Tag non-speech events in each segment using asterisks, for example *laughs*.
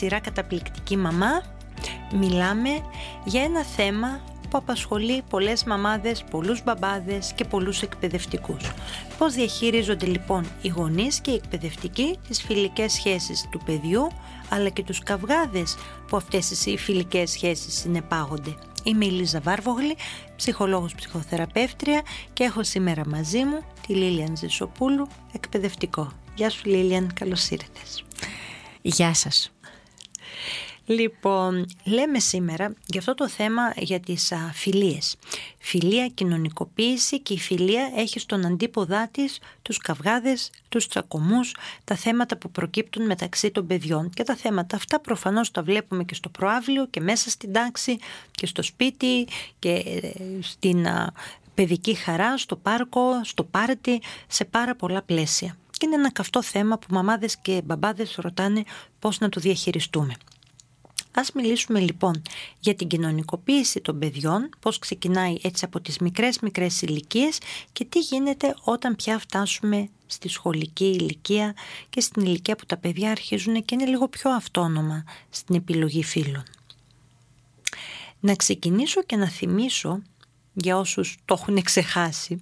Σειρά Καταπληκτική Μαμά μιλάμε για ένα θέμα που απασχολεί πολλές μαμάδες, πολλούς μπαμπάδες και πολλούς εκπαιδευτικούς. Πώς διαχειρίζονται λοιπόν οι γονείς και οι εκπαιδευτικοί τις φιλικές σχέσεις του παιδιού αλλά και τους καυγάδες που αυτές οι φιλικές σχέσεις συνεπάγονται. Είμαι η Λίζα Βάρβογλη, ψυχολόγος ψυχοθεραπεύτρια και έχω σήμερα μαζί μου τη Λίλιαν Ζησοπούλου, εκπαιδευτικό. Γεια σου Λίλιαν, καλώς ήρθες. Γεια σας. Λοιπόν, λέμε σήμερα για αυτό το θέμα για τις α, φιλίες. Φιλία, κοινωνικοποίηση και η φιλία έχει στον αντίποδά της τους καυγάδες, τους τσακωμούς, τα θέματα που προκύπτουν μεταξύ των παιδιών. Και τα θέματα αυτά προφανώς τα βλέπουμε και στο προάβλιο και μέσα στην τάξη και στο σπίτι και ε, στην παιδική χαρά, στο πάρκο, στο πάρτι, σε πάρα πολλά πλαίσια. Και είναι ένα καυτό θέμα που μαμάδες και μπαμπάδες ρωτάνε πώς να το διαχειριστούμε. Ας μιλήσουμε λοιπόν για την κοινωνικοποίηση των παιδιών, πώς ξεκινάει έτσι από τις μικρές μικρές ηλικίες και τι γίνεται όταν πια φτάσουμε στη σχολική ηλικία και στην ηλικία που τα παιδιά αρχίζουν και είναι λίγο πιο αυτόνομα στην επιλογή φίλων. Να ξεκινήσω και να θυμίσω για όσους το έχουν *laughs* ξεχάσει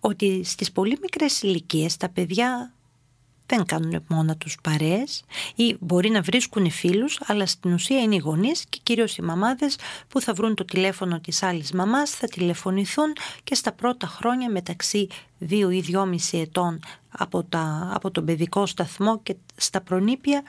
ότι στις πολύ μικρές ηλικίες τα παιδιά δεν κάνουν μόνα τους παρέες ή μπορεί να βρίσκουν φίλους αλλά στην ουσία είναι οι γονείς και κυρίως οι μαμάδες που θα βρουν το τηλέφωνο της άλλης μαμάς, θα τηλεφωνηθούν και στα πρώτα χρόνια μεταξύ δύο ή δυόμιση ετών από, τα, από τον παιδικό σταθμό και στα προνήπια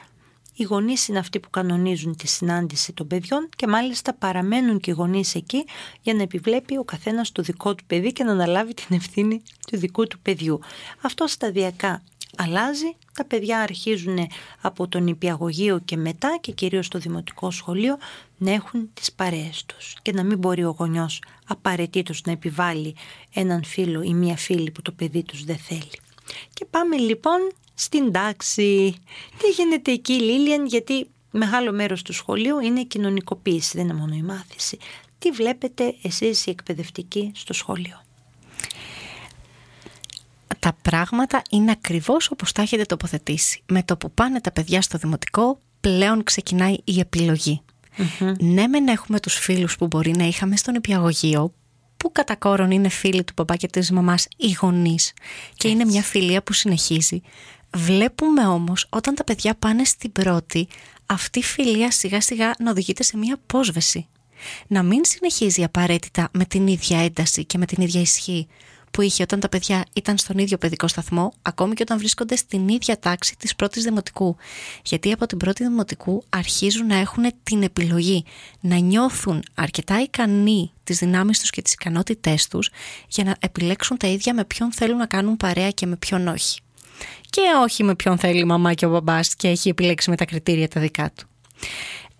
οι γονείς είναι αυτοί που κανονίζουν τη συνάντηση των παιδιών και μάλιστα παραμένουν και οι γονείς εκεί για να επιβλέπει ο καθένας το δικό του παιδί και να αναλάβει την ευθύνη του δικού του παιδιού. Αυτό σταδιακά αλλάζει, τα παιδιά αρχίζουν από τον υπηαγωγείο και μετά και κυρίως στο δημοτικό σχολείο να έχουν τις παρέες τους και να μην μπορεί ο γονιός απαραίτητος να επιβάλλει έναν φίλο ή μία φίλη που το παιδί τους δεν θέλει. Και πάμε λοιπόν στην τάξη. Τι γίνεται εκεί Λίλιαν γιατί μεγάλο μέρος του σχολείου είναι η κοινωνικοποίηση, δεν είναι μόνο η μάθηση. Τι βλέπετε εσείς οι εκπαιδευτικοί στο σχολείο; Τα πράγματα είναι ακριβώς όπως τα έχετε τοποθετήσει. Με το που πάνε τα παιδιά στο δημοτικό, πλέον ξεκινάει η επιλογη Ναι, μεν έχουμε τους φίλους που μπορεί να είχαμε στον υπηαγωγείο, που κατά κόρον είναι φίλοι του παπά και της μαμάς οι γονείς και είναι μια φιλία που συνεχίζει. Βλέπουμε όμως όταν τα παιδιά πάνε στην πρώτη, αυτή η φιλία σιγά σιγά να οδηγείται σε μια απόσβεση. Να μην συνεχίζει απαραίτητα με την ίδια ένταση και με την ίδια ισχύ που είχε όταν τα παιδιά ήταν στον ίδιο παιδικό σταθμό, ακόμη και όταν βρίσκονται στην ίδια τάξη της πρώτης δημοτικού. Γιατί από την πρώτη δημοτικού αρχίζουν να έχουν την επιλογή να νιώθουν αρκετά ικανοί τις δυνάμεις τους και τις ικανότητές τους για να επιλέξουν τα ίδια με ποιον θέλουν να κάνουν παρέα και με ποιον όχι. Και όχι με ποιον θέλει η μαμά και ο μπαμπάς και έχει επιλέξει με τα κριτήρια τα δικά του.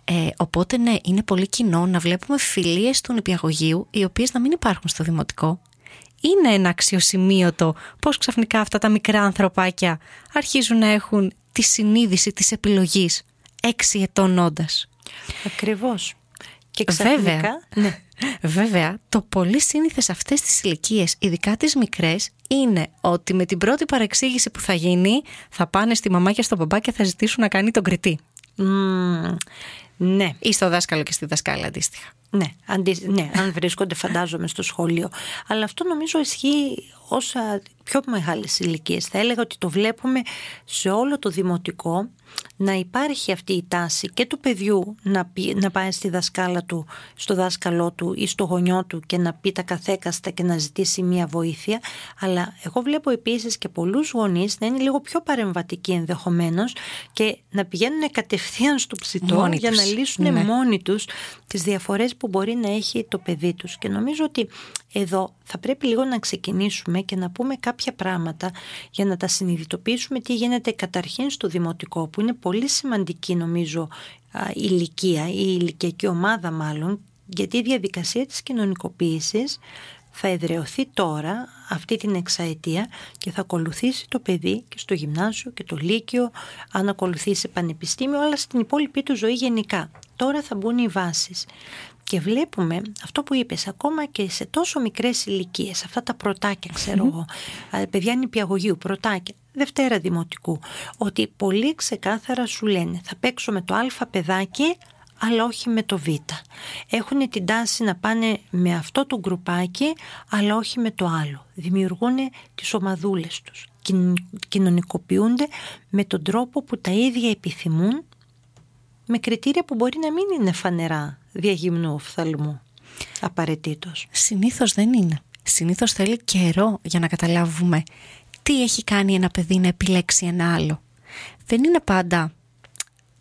Ε, οπότε ναι, είναι πολύ κοινό να βλέπουμε φιλίες του νηπιαγωγείου οι οποίες να μην υπάρχουν στο δημοτικό είναι ένα αξιοσημείωτο πώς ξαφνικά αυτά τα μικρά ανθρωπάκια αρχίζουν να έχουν τη συνείδηση της επιλογής έξι ετών όντας. Ακριβώς. Και ξαφνικά... Βέβαια, ναι. Βέβαια, το πολύ σύνηθες αυτές τις ηλικίες, ειδικά τις μικρές, είναι ότι με την πρώτη παρεξήγηση που θα γίνει θα πάνε στη μαμά και στο μπαμπά και θα ζητήσουν να κάνει τον κριτή. Ναι. Ή στο δάσκαλο και στη δασκάλα αντίστοιχα. Ναι, αντί, ναι, αν βρίσκονται φαντάζομαι στο σχολείο. Αλλά αυτό νομίζω ισχύει όσα πιο μεγάλες ηλικίες. Θα έλεγα ότι το βλέπουμε σε όλο το δημοτικό να υπάρχει αυτή η τάση και του παιδιού να, να πάει στη δασκάλα του, στο δάσκαλό του ή στο γονιό του και να πει τα καθέκαστα και να ζητήσει μία βοήθεια. Αλλά εγώ βλέπω επίσης και πολλούς γονείς να είναι λίγο πιο παρεμβατικοί ενδεχομένως και να πηγαίνουν κατευθείαν στο ψητό για να λύσουν ναι. μόνοι τους τις διαφορές που μπορεί να έχει το παιδί τους. Και νομίζω ότι εδώ θα πρέπει λίγο να ξεκινήσουμε και να πούμε κάποια πράγματα για να τα συνειδητοποιήσουμε τι γίνεται καταρχήν στο δημοτικό που είναι πολύ σημαντική νομίζω η ηλικία, η ηλικιακή ομάδα μάλλον γιατί η διαδικασία της κοινωνικοποίησης θα εδρεωθεί τώρα αυτή την εξαετία και θα ακολουθήσει το παιδί και στο γυμνάσιο και το λύκειο, αν ακολουθήσει πανεπιστήμιο, αλλά στην υπόλοιπη του ζωή γενικά. Τώρα θα μπουν οι βάσεις. Και βλέπουμε αυτό που είπες, ακόμα και σε τόσο μικρές ηλικίες, αυτά τα πρωτάκια, ξέρω εγώ, παιδιά νηπιαγωγείου, πρωτάκια, Δευτέρα Δημοτικού, ότι πολύ ξεκάθαρα σου λένε θα παίξω με το α παιδάκι αλλά όχι με το Β. Έχουν την τάση να πάνε με αυτό το γκρουπάκι, αλλά όχι με το άλλο. Δημιουργούν τις ομαδούλες τους. Κοινωνικοποιούνται με τον τρόπο που τα ίδια επιθυμούν, με κριτήρια που μπορεί να μην είναι φανερά διαγυμνού οφθαλμού. Απαραίτητος. Συνήθως δεν είναι. Συνήθως θέλει καιρό για να καταλάβουμε τι έχει κάνει ένα παιδί να επιλέξει ένα άλλο. Δεν είναι πάντα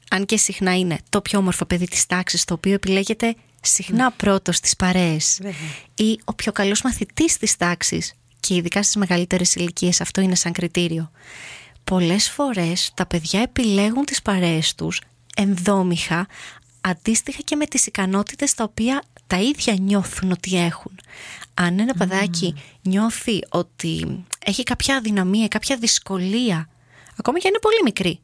αν και συχνά είναι το πιο όμορφο παιδί της τάξης το οποίο επιλέγεται συχνά ναι. πρώτος στις παρέες ή ο πιο καλός μαθητής της τάξης και ειδικά στις μεγαλύτερες ηλικίες αυτό είναι σαν κριτήριο. Πολλές φορές τα παιδιά επιλέγουν τις παρέες τους ενδόμηχα αντίστοιχα και με τις ικανότητες τα οποία τα ίδια νιώθουν ότι έχουν. Αν ένα παιδάκι νιώθει ότι έχει κάποια αδυναμία, κάποια δυσκολία, ακόμα και αν είναι πολύ μικρή,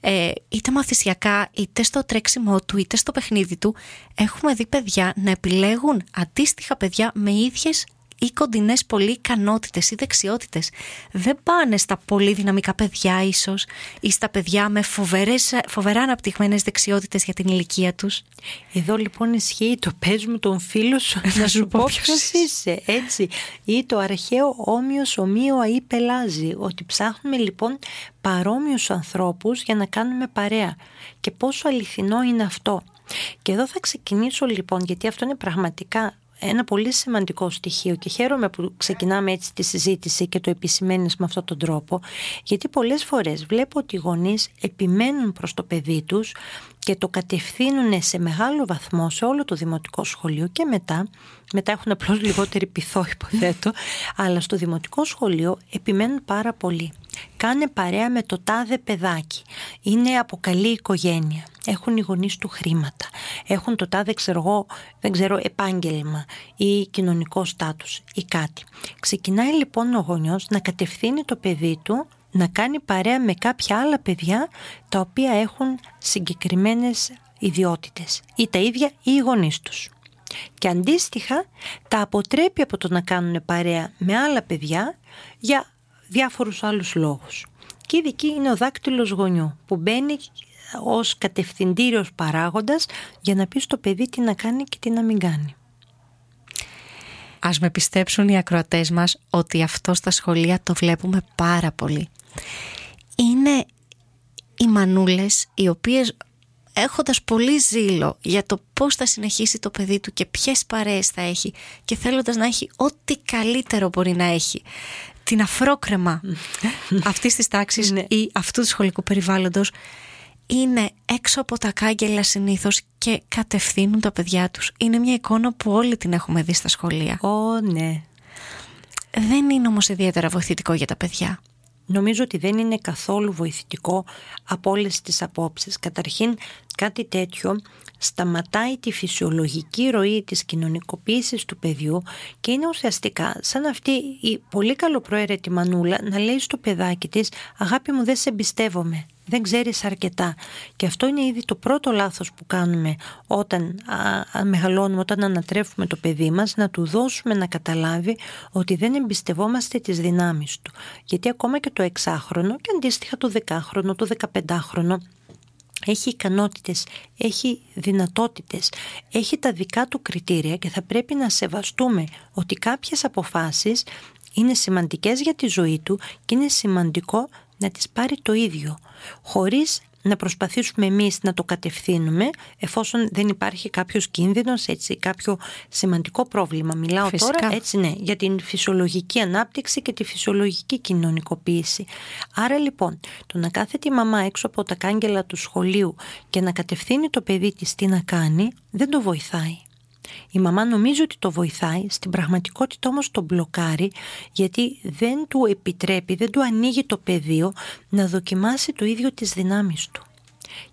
ε, είτε μαθησιακά, είτε στο τρέξιμό του, είτε στο παιχνίδι του, έχουμε δει παιδιά να επιλέγουν αντίστοιχα παιδιά με ίδιες ή κοντινές πολύ ικανότητες ή δεξιότητες. Δεν πάνε στα πολύ δυναμικά παιδιά, ίσως, ή στα παιδιά με φοβερές, φοβερά αναπτυγμένες δεξιότητες για την ηλικία τους. Εδώ λοιπόν ισχύει το παίζουμε τον φίλο σου *laughs* να σου πω ποιος είσαι. Έτσι. Ή το αρχαίο όμοιος ομοίο ή πελάζει. Ότι ψάχνουμε λοιπόν παρόμοιους ανθρώπους για να κάνουμε παρέα. Και πόσο αληθινό είναι αυτό. Και εδώ θα ξεκινήσω λοιπόν, γιατί αυτό είναι πραγματικά ένα πολύ σημαντικό στοιχείο και χαίρομαι που ξεκινάμε έτσι τη συζήτηση και το επισημαίνεις με αυτόν τον τρόπο γιατί πολλές φορές βλέπω ότι οι γονείς επιμένουν προς το παιδί τους και το κατευθύνουν σε μεγάλο βαθμό σε όλο το δημοτικό σχολείο και μετά, μετά έχουν απλώς λιγότερη πειθό *laughs* υποθέτω, αλλά στο δημοτικό σχολείο επιμένουν πάρα πολύ. Κάνε παρέα με το τάδε παιδάκι. Είναι από καλή οικογένεια. Έχουν οι γονείς του χρήματα. Έχουν το τάδε ξέρω εγώ, δεν ξέρω, επάγγελμα ή κοινωνικό στάτους ή κάτι. Ξεκινάει λοιπόν ο γονιός να κατευθύνει το παιδί του να κάνει παρέα με κάποια άλλα παιδιά τα οποία έχουν συγκεκριμένες ιδιότητες ή τα ίδια ή οι γονείς τους. Και αντίστοιχα τα αποτρέπει από το να κάνουν παρέα με άλλα παιδιά για διάφορους άλλους λόγους. Και η δική είναι ο δάκτυλος γονιού που μπαίνει ως κατευθυντήριος παράγοντας για να πει στο παιδί τι να κάνει και τι να μην κάνει. Ας με πιστέψουν οι ακροατές μας ότι αυτό στα σχολεία το βλέπουμε πάρα πολύ είναι οι μανούλες οι οποίες έχοντας πολύ ζήλο για το πώς θα συνεχίσει το παιδί του και ποιες παρέες θα έχει και θέλοντας να έχει ό,τι καλύτερο μπορεί να έχει την αφρόκρεμα αυτής της τάξης ναι. ή αυτού του σχολικού περιβάλλοντος είναι έξω από τα κάγκελα συνήθως και κατευθύνουν τα παιδιά τους. Είναι μια εικόνα που όλοι την έχουμε δει στα σχολεία. Ω, ναι. Δεν είναι όμως ιδιαίτερα βοηθητικό για τα παιδιά νομίζω ότι δεν είναι καθόλου βοηθητικό από όλες τις απόψεις. Καταρχήν κάτι τέτοιο σταματάει τη φυσιολογική ροή της κοινωνικοποίησης του παιδιού και είναι ουσιαστικά σαν αυτή η πολύ καλοπροαίρετη μανούλα να λέει στο παιδάκι της «Αγάπη μου δεν σε εμπιστεύομαι, δεν ξέρεις αρκετά. Και αυτό είναι ήδη το πρώτο λάθος που κάνουμε όταν α, μεγαλώνουμε, όταν ανατρέφουμε το παιδί μας, να του δώσουμε να καταλάβει ότι δεν εμπιστευόμαστε τις δυνάμεις του. Γιατί ακόμα και το εξάχρονο και αντίστοιχα το δεκάχρονο, το δεκαπεντάχρονο, έχει ικανότητες, έχει δυνατότητες, έχει τα δικά του κριτήρια και θα πρέπει να σεβαστούμε ότι κάποιες αποφάσεις είναι σημαντικές για τη ζωή του και είναι σημαντικό να τις πάρει το ίδιο, χωρίς να προσπαθήσουμε εμείς να το κατευθύνουμε εφόσον δεν υπάρχει κάποιος κίνδυνος, έτσι, κάποιο σημαντικό πρόβλημα. Μιλάω τώρα έτσι ναι, για την φυσιολογική ανάπτυξη και τη φυσιολογική κοινωνικοποίηση. Άρα λοιπόν, το να κάθεται η μαμά έξω από τα κάγκελα του σχολείου και να κατευθύνει το παιδί της τι να κάνει, δεν το βοηθάει. Η μαμά νομίζει ότι το βοηθάει, στην πραγματικότητα όμως το μπλοκάρει γιατί δεν του επιτρέπει, δεν του ανοίγει το πεδίο να δοκιμάσει το ίδιο τις δυνάμεις του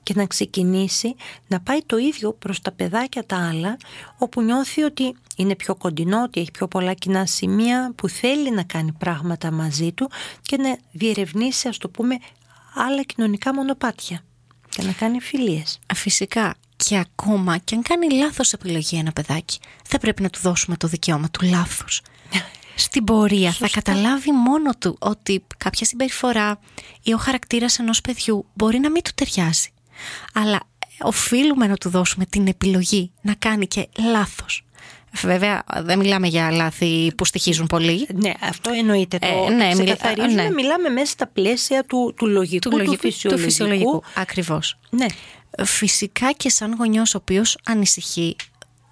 και να ξεκινήσει να πάει το ίδιο προς τα παιδάκια τα άλλα όπου νιώθει ότι είναι πιο κοντινό, ότι έχει πιο πολλά κοινά σημεία που θέλει να κάνει πράγματα μαζί του και να διερευνήσει ας το πούμε άλλα κοινωνικά μονοπάτια και να κάνει φιλίες. Φυσικά και ακόμα και αν κάνει λάθος επιλογή ένα παιδάκι θα πρέπει να του δώσουμε το δικαίωμα του λάθους. *laughs* Στην πορεία θα καταλάβει μόνο του ότι κάποια συμπεριφορά ή ο χαρακτήρας ενός παιδιού μπορεί να μην του ταιριάζει. Αλλά οφείλουμε να του δώσουμε την επιλογή να κάνει και λάθος. Βέβαια, δεν μιλάμε για λάθη που στοιχίζουν πολύ. Ναι, αυτό εννοείται. Το ε, ναι, ναι. Μιλάμε μέσα στα πλαίσια του, του λογικού, του, λογικού, του φυσιολογικού. Του φυσιολογικού. Ακριβώς. Ναι. Φυσικά και σαν γονιός ο οποίος ανησυχεί,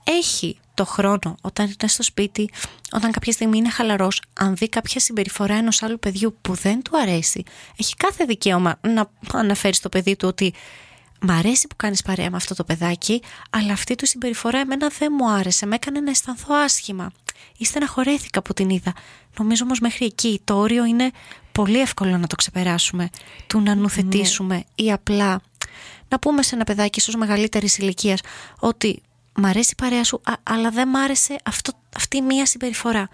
έχει το χρόνο όταν είναι στο σπίτι, όταν κάποια στιγμή είναι χαλαρός, αν δει κάποια συμπεριφορά ενός άλλου παιδιού που δεν του αρέσει, έχει κάθε δικαίωμα να αναφέρει στο παιδί του ότι Μ' αρέσει που κάνεις παρέα με αυτό το παιδάκι, αλλά αυτή του συμπεριφορά εμένα δεν μου άρεσε, με έκανε να αισθανθώ άσχημα. Ή στεναχωρέθηκα που την είδα. Νομίζω όμως μέχρι εκεί το όριο είναι πολύ εύκολο να το ξεπεράσουμε. Του να νουθετήσουμε ή απλά να πούμε σε ένα παιδάκι ίσως μεγαλύτερης ηλικίας ότι μ' αρέσει η παρέα σου, αλλά δεν μ' άρεσε αυτό, αυτή μία συμπεριφορά.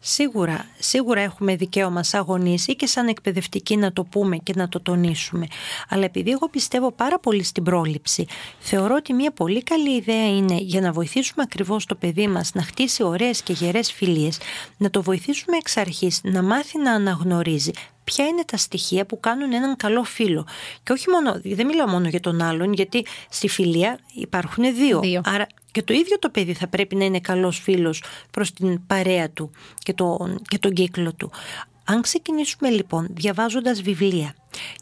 Σίγουρα, σίγουρα έχουμε δικαίωμα σαν γονείς ή και σαν εκπαιδευτικοί να το πούμε και να το τονίσουμε. Αλλά επειδή εγώ πιστεύω πάρα πολύ στην πρόληψη, θεωρώ ότι μια πολύ καλή ιδέα είναι για να βοηθήσουμε ακριβώς το παιδί μας να χτίσει ωραίες και γερές φιλίες, να το βοηθήσουμε εξ αρχής να μάθει να αναγνωρίζει ποια είναι τα στοιχεία που κάνουν έναν καλό φίλο. Και όχι μόνο, δεν μιλάω μόνο για τον άλλον, γιατί στη φιλία υπάρχουν δύο. δύο. Άρα και το ίδιο το παιδί θα πρέπει να είναι καλός φίλος προς την παρέα του και, το, και τον κύκλο του. Αν ξεκινήσουμε λοιπόν διαβάζοντας βιβλία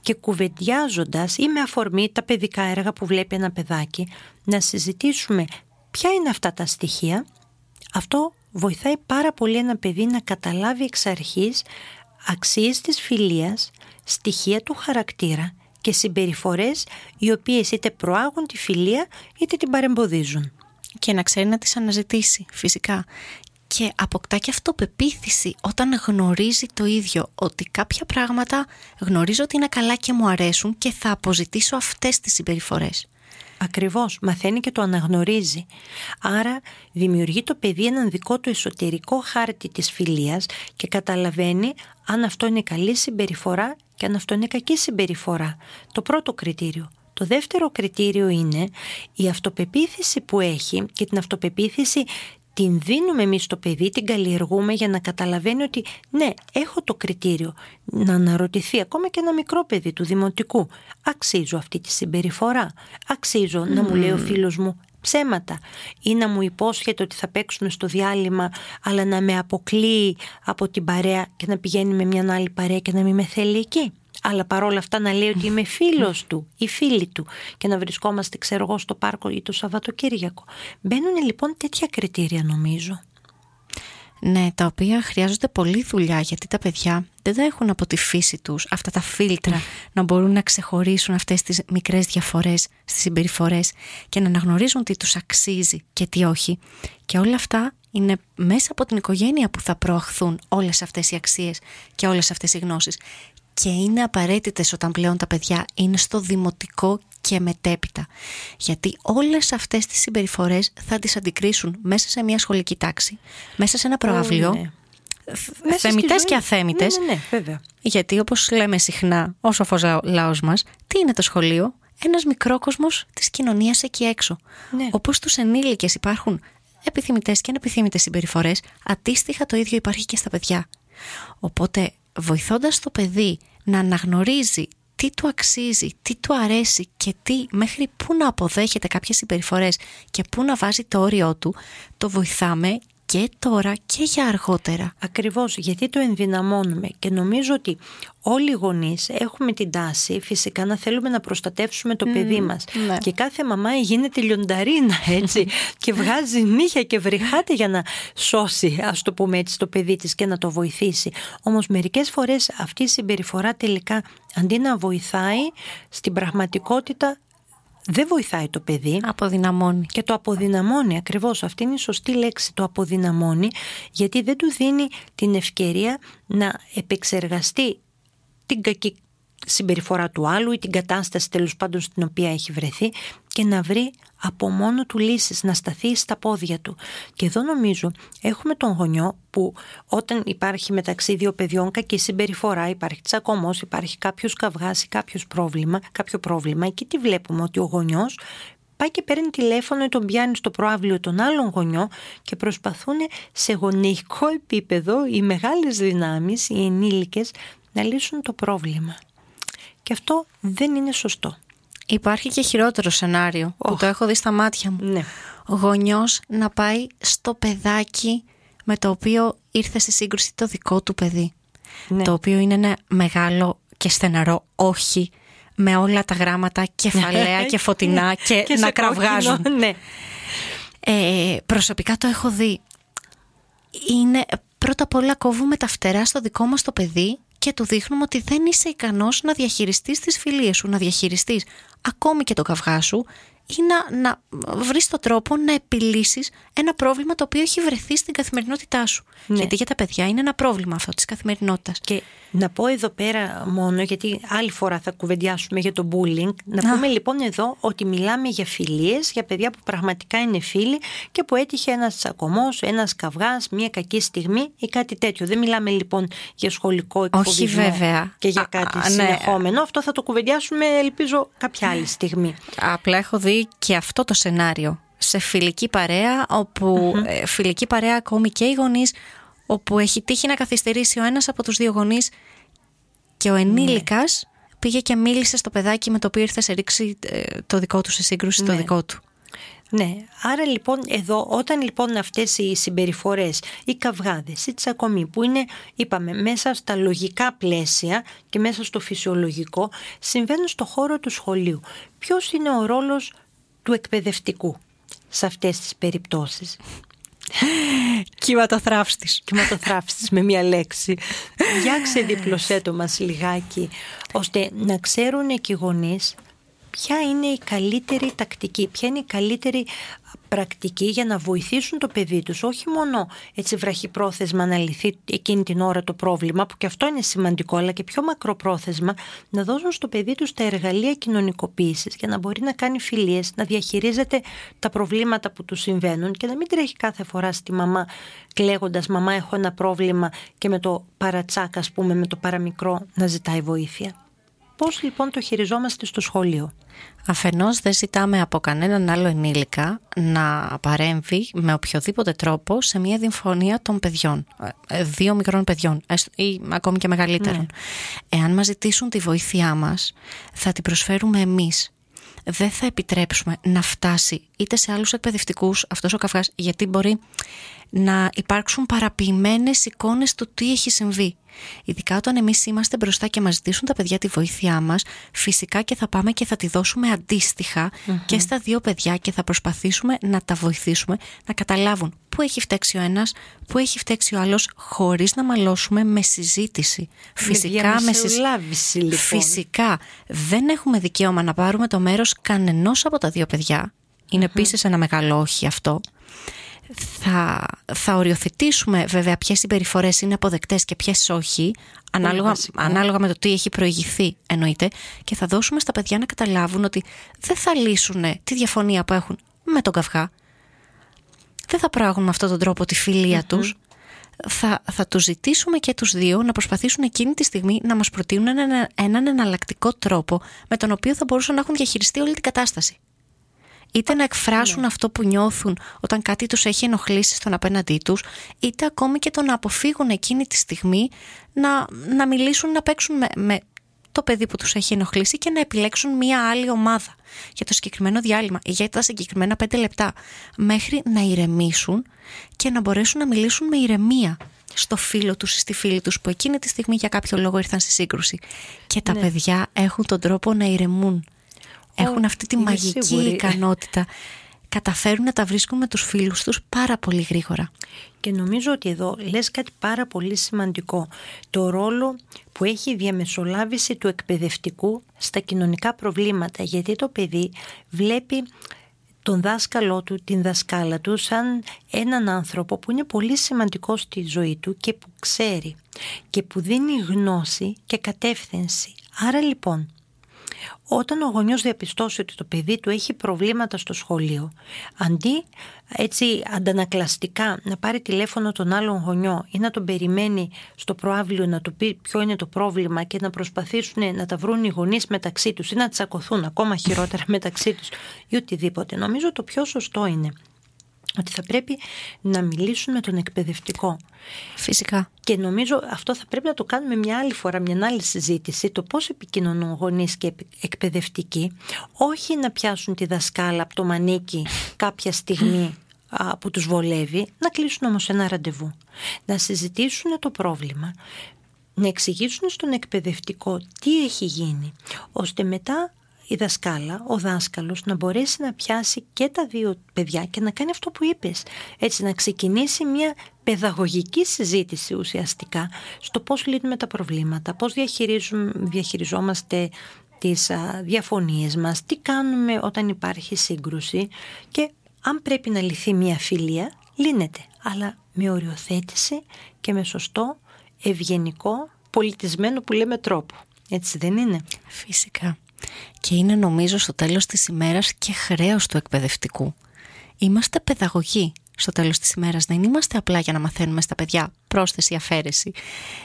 και κουβεντιάζοντας ή με αφορμή τα παιδικά έργα που βλέπει ένα παιδάκι να συζητήσουμε ποια είναι αυτά τα στοιχεία, αυτό βοηθάει πάρα πολύ ένα παιδί να καταλάβει εξ αρχής αξίες της φιλίας, στοιχεία του χαρακτήρα και συμπεριφορές οι οποίες είτε προάγουν τη φιλία είτε την παρεμποδίζουν και να ξέρει να τις αναζητήσει φυσικά. Και αποκτά και αυτοπεποίθηση όταν γνωρίζει το ίδιο ότι κάποια πράγματα γνωρίζω ότι είναι καλά και μου αρέσουν και θα αποζητήσω αυτές τις συμπεριφορές. Ακριβώς, μαθαίνει και το αναγνωρίζει. Άρα δημιουργεί το παιδί έναν δικό του εσωτερικό χάρτη της φιλίας και καταλαβαίνει αν αυτό είναι καλή συμπεριφορά και αν αυτό είναι κακή συμπεριφορά. Το πρώτο κριτήριο. Το δεύτερο κριτήριο είναι η αυτοπεποίθηση που έχει και την αυτοπεποίθηση την δίνουμε εμείς στο παιδί, την καλλιεργούμε για να καταλαβαίνει ότι ναι, έχω το κριτήριο να αναρωτηθεί ακόμα και ένα μικρό παιδί του δημοτικού. Αξίζω αυτή τη συμπεριφορά. Αξίζω να μου λέει ο φίλος μου ψέματα ή να μου υπόσχεται ότι θα παίξουμε στο διάλειμμα αλλά να με αποκλείει από την παρέα και να πηγαίνει με μια άλλη παρέα και να μην με θέλει εκεί αλλά παρόλα αυτά να λέει ότι είμαι φίλος του ή φίλη του και να βρισκόμαστε ξέρω εγώ στο πάρκο ή το Σαββατοκύριακο. Μπαίνουν λοιπόν τέτοια κριτήρια νομίζω. Ναι, τα οποία χρειάζονται πολλή δουλειά γιατί τα παιδιά δεν τα έχουν από τη φύση τους αυτά τα φίλτρα να μπορούν να ξεχωρίσουν αυτές τις μικρές διαφορές στις συμπεριφορές και να αναγνωρίζουν τι τους αξίζει και τι όχι. Και όλα αυτά είναι μέσα από την οικογένεια που θα προαχθούν όλες αυτές οι αξίες και όλες αυτές οι γνώσεις και είναι απαραίτητες όταν πλέον τα παιδιά είναι στο δημοτικό και μετέπειτα. Γιατί όλες αυτές τις συμπεριφορές θα τις αντικρίσουν μέσα σε μια σχολική τάξη, μέσα σε ένα προάβλιο, ναι. θεμητές και αθέμητες. Ναι, ναι, ναι, βέβαια. Γιατί όπως λέμε συχνά, ο σοφός λαός μας, τι είναι το σχολείο, ένας μικρό κόσμος της κοινωνίας εκεί έξω. Ναι. Όπως στους ενήλικες υπάρχουν επιθυμητές και ανεπιθύμητες συμπεριφορές, αντίστοιχα το ίδιο υπάρχει και στα παιδιά. Οπότε βοηθώντας το παιδί να αναγνωρίζει τι του αξίζει, τι του αρέσει και τι μέχρι πού να αποδέχεται κάποιες συμπεριφορές και πού να βάζει το όριό του, το βοηθάμε και τώρα και για αργότερα. Ακριβώς, γιατί το ενδυναμώνουμε και νομίζω ότι όλοι οι γονείς έχουμε την τάση φυσικά να θέλουμε να προστατεύσουμε το παιδί μας ναι. και κάθε μαμά γίνεται λιονταρίνα έτσι *laughs* και βγάζει νύχια και βρυχάται για να σώσει ας το πούμε έτσι το παιδί της και να το βοηθήσει. Όμως μερικές φορές αυτή η συμπεριφορά τελικά αντί να βοηθάει στην πραγματικότητα δεν βοηθάει το παιδί. Αποδυναμώνει. Και το αποδυναμώνει ακριβώς. Αυτή είναι η σωστή λέξη. Το αποδυναμώνει γιατί δεν του δίνει την ευκαιρία να επεξεργαστεί την κακή συμπεριφορά του άλλου ή την κατάσταση τέλος πάντων στην οποία έχει βρεθεί και να βρει από μόνο του λύσεις, να σταθεί στα πόδια του. Και εδώ νομίζω έχουμε τον γονιό που όταν υπάρχει μεταξύ δύο παιδιών κακή συμπεριφορά, υπάρχει τσακωμός, υπάρχει κάποιος καυγάς ή κάποιος πρόβλημα, κάποιο πρόβλημα, εκεί τι βλέπουμε ότι ο γονιός πάει και παίρνει τηλέφωνο ή τον πιάνει στο προάβλιο των άλλων γονιών και προσπαθούν σε γονεϊκό επίπεδο οι μεγάλες δυνάμεις, οι ενήλικες, να λύσουν το πρόβλημα. Και αυτό δεν είναι σωστό. Υπάρχει και χειρότερο σενάριο που το έχω δει στα μάτια μου. Ναι. Ο γονιός να πάει στο παιδάκι με το οποίο ήρθε σε σύγκρουση το δικό του παιδί. Ναι. Το οποίο είναι ένα μεγάλο και στεναρό όχι με όλα τα γράμματα κεφαλαία και φωτεινά και, Και σε να κραυγάζουν. κόκκινο, Ναι. Ε, προσωπικά το έχω δει. Είναι πρώτα απ' όλα κόβουμε τα φτερά στο δικό μας το παιδί και του δείχνουμε ότι δεν είσαι ικανός να διαχειριστείς τις φιλίες σου, να διαχειριστείς ακόμη και το καυγά σου ή να, να βρεις τον τρόπο να επιλύσεις ένα πρόβλημα το οποίο έχει βρεθεί στην καθημερινότητά σου. Ναι. Γιατί για τα παιδιά είναι ένα πρόβλημα αυτό της καθημερινότητας. Και να πω εδώ πέρα μόνο, γιατί άλλη φορά θα κουβεντιάσουμε για το bullying, να Α. πούμε λοιπόν εδώ ότι μιλάμε για φιλίες, για παιδιά που πραγματικά είναι φίλοι και που έτυχε ένας τσακωμός, ένας καυγάς, μια κακή στιγμή ή κάτι τέτοιο. Δεν μιλάμε λοιπόν για σχολικό εκφοβισμό βέβαια. και για Α, κάτι α, ναι. συνεχόμενο. Αυτό θα το κουβεντιάσουμε ελπίζω κάποια άλλη στιγμή. Απλά έχω δει και αυτό το σενάριο σε φιλική παρέα, όπου, ε, φιλική παρέα ακόμη και οι γονείς, όπου έχει τύχει να καθυστερήσει ο ένας από τους δύο γονείς και ο ενήλικας πήγε και μίλησε στο παιδάκι με το οποίο ήρθε σε ρίξει ε, το δικό του σε σύγκρουση το Ναι. δικό του. Ναι, άρα λοιπόν εδώ όταν λοιπόν αυτές οι συμπεριφορές, οι καυγάδες, οι τσακωμοί που είναι είπαμε μέσα στα λογικά πλαίσια και μέσα στο φυσιολογικό συμβαίνουν στο χώρο του σχολείου. Ποιος είναι ο ρόλος του εκπαιδευτικού σε αυτές τις περιπτώσεις; Κύματοθράφστης. Κυματοθράφιστης με μία λέξη. Για ξεδίπλωσέ το μας λιγάκι, ώστε να ξέρουν και οι γονείς ποια είναι η καλύτερη τακτική, ποια είναι η καλύτερη πρακτική για να βοηθήσουν το παιδί τους, όχι μόνο έτσι βραχυπρόθεσμα να λυθεί εκείνη την ώρα το πρόβλημα, που και αυτό είναι σημαντικό, αλλά και πιο μακροπρόθεσμα, να δώσουν στο παιδί τους τα εργαλεία κοινωνικοποίησης για να μπορεί να κάνει φιλίες, να διαχειρίζεται τα προβλήματα που του συμβαίνουν και να μην τρέχει κάθε φορά στη μαμά κλαίγοντας «Μαμά έχω ένα πρόβλημα» και με το παρατσάκ ας πούμε, με το παραμικρό να ζητάει βοήθεια. Πώς λοιπόν το χειριζόμαστε στο σχολείο; Αφενός δεν ζητάμε από κανέναν άλλο ενήλικα να παρέμβει με οποιοδήποτε τρόπο σε μια συμφωνία των παιδιών, ε, δύο μικρών παιδιών έστω- ή ακόμη και μεγαλύτερων. Εάν μας ζητήσουν τη βοήθειά μας, θα την προσφέρουμε εμείς. Δεν θα επιτρέψουμε να φτάσει είτε σε άλλους εκπαιδευτικούς αυτός ο καυγάς, γιατί μπορεί να υπάρξουν παραποιημένες εικόνες του τι έχει συμβεί. Ειδικά όταν εμείς είμαστε μπροστά και μας ζητήσουν τα παιδιά τη βοήθειά μας, φυσικά και θα πάμε και θα τη δώσουμε αντίστοιχα και στα δύο παιδιά και θα προσπαθήσουμε να τα βοηθήσουμε να καταλάβουν πού έχει φταίξει ο ένας, πού έχει φταίξει ο άλλος, χωρίς να μαλώσουμε με συζήτηση. Φυσικά με συζήτηση. διαμεσολάβηση, λοιπόν. Φυσικά δεν έχουμε δικαίωμα να πάρουμε το μέρος κανενός από τα δύο παιδιά. Είναι επίσης ένα μεγάλο όχι αυτό. Θα, θα οριοθετήσουμε βέβαια ποιες συμπεριφορές είναι αποδεκτές και ποιες όχι, ανάλογα, βασικό. ανάλογα με το τι έχει προηγηθεί εννοείται, και θα δώσουμε στα παιδιά να καταλάβουν ότι δεν θα λύσουν τη διαφωνία που έχουν με τον καυγά. Δεν θα προάγουν με αυτόν τον τρόπο τη φιλία τους. Θα, θα τους ζητήσουμε και τους δύο να προσπαθήσουν εκείνη τη στιγμή να μας προτείνουν ένα, έναν εναλλακτικό τρόπο με τον οποίο θα μπορούσαν να έχουν διαχειριστεί όλη την κατάσταση. Είτε να εκφράσουν αυτό που νιώθουν όταν κάτι τους έχει ενοχλήσει στον απέναντί τους, είτε ακόμη και το να αποφύγουν εκείνη τη στιγμή να, να μιλήσουν, να παίξουν με, με το παιδί που τους έχει ενοχλήσει και να επιλέξουν μία άλλη ομάδα για το συγκεκριμένο διάλειμμα ή για τα συγκεκριμένα πέντε λεπτά μέχρι να ηρεμήσουν και να μπορέσουν να μιλήσουν με ηρεμία στο φίλο τους ή στη φίλη τους που εκείνη τη στιγμή για κάποιο λόγο ήρθαν σε σύγκρουση. Και τα παιδιά έχουν τον τρόπο να ηρεμούν. Έχουν αυτή τη είμαι μαγική σίγουρη. ικανότητα καταφέρουν να τα βρίσκουν με τους φίλους τους πάρα πολύ γρήγορα. Και νομίζω ότι εδώ λες κάτι πάρα πολύ σημαντικό. Το ρόλο που έχει η διαμεσολάβηση του εκπαιδευτικού στα κοινωνικά προβλήματα. Γιατί το παιδί βλέπει τον δάσκαλό του, την δασκάλα του σαν έναν άνθρωπο που είναι πολύ σημαντικό στη ζωή του και που ξέρει και που δίνει γνώση και κατεύθυνση. Άρα λοιπόν όταν ο γονιός διαπιστώσει ότι το παιδί του έχει προβλήματα στο σχολείο, αντί έτσι αντανακλαστικά να πάρει τηλέφωνο τον άλλον γονιό ή να τον περιμένει στο προάβλιο να του πει ποιο είναι το πρόβλημα και να προσπαθήσουν να τα βρουν οι γονείς μεταξύ τους ή να τσακωθούν ακόμα χειρότερα *laughs* μεταξύ τους ή οτιδήποτε, νομίζω το πιο σωστό είναι ότι θα πρέπει να μιλήσουν με τον εκπαιδευτικό. Φυσικά. Και νομίζω αυτό θα πρέπει να το κάνουμε μια άλλη φορά, μια άλλη συζήτηση, το πώς επικοινωνούν γονείς και εκπαιδευτικοί, όχι να πιάσουν τη δασκάλα από το μανίκι κάποια στιγμή που τους βολεύει, να κλείσουν όμως ένα ραντεβού, να συζητήσουν το πρόβλημα, να εξηγήσουν στον εκπαιδευτικό τι έχει γίνει, ώστε μετά η δασκάλα, ο δάσκαλος να μπορέσει να πιάσει και τα δύο παιδιά και να κάνει αυτό που είπες. Έτσι να ξεκινήσει μια παιδαγωγική συζήτηση ουσιαστικά στο πώς λύνουμε τα προβλήματα, πώς διαχειριζόμαστε τις διαφωνίες μας, τι κάνουμε όταν υπάρχει σύγκρουση και αν πρέπει να λυθεί μια φιλία, λύνεται, αλλά με οριοθέτηση και με σωστό, ευγενικό, πολιτισμένο που λέμε τρόπο. Έτσι δεν είναι; Φυσικά και είναι νομίζω στο τέλος της ημέρας και χρέος του εκπαιδευτικού. Είμαστε παιδαγωγοί στο τέλος της ημέρας, δεν είμαστε απλά για να μαθαίνουμε στα παιδιά πρόσθεση αφαίρεση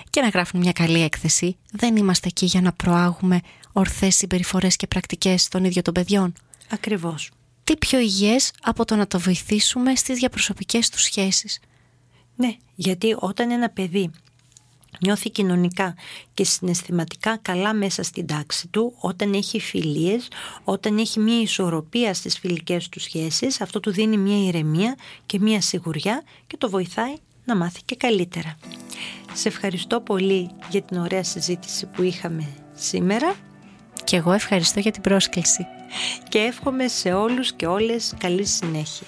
και να γράφουν μια καλή έκθεση, δεν είμαστε εκεί για να προάγουμε ορθές συμπεριφορές και πρακτικές των ίδιων των παιδιών. Ακριβώς. Τι πιο υγιές από το να το βοηθήσουμε στις διαπροσωπικές τους σχέσεις. Ναι, γιατί όταν ένα παιδί νιώθει κοινωνικά και συναισθηματικά καλά μέσα στην τάξη του όταν έχει φιλίες, όταν έχει μια ισορροπία στις φιλικές του σχέσεις αυτό του δίνει μια ηρεμία και μια σιγουριά και το βοηθάει να μάθει και καλύτερα. Σε ευχαριστώ πολύ για την ωραία συζήτηση που είχαμε σήμερα. Και εγώ ευχαριστώ για την πρόσκληση. Και εύχομαι σε όλους και όλες καλή συνέχεια.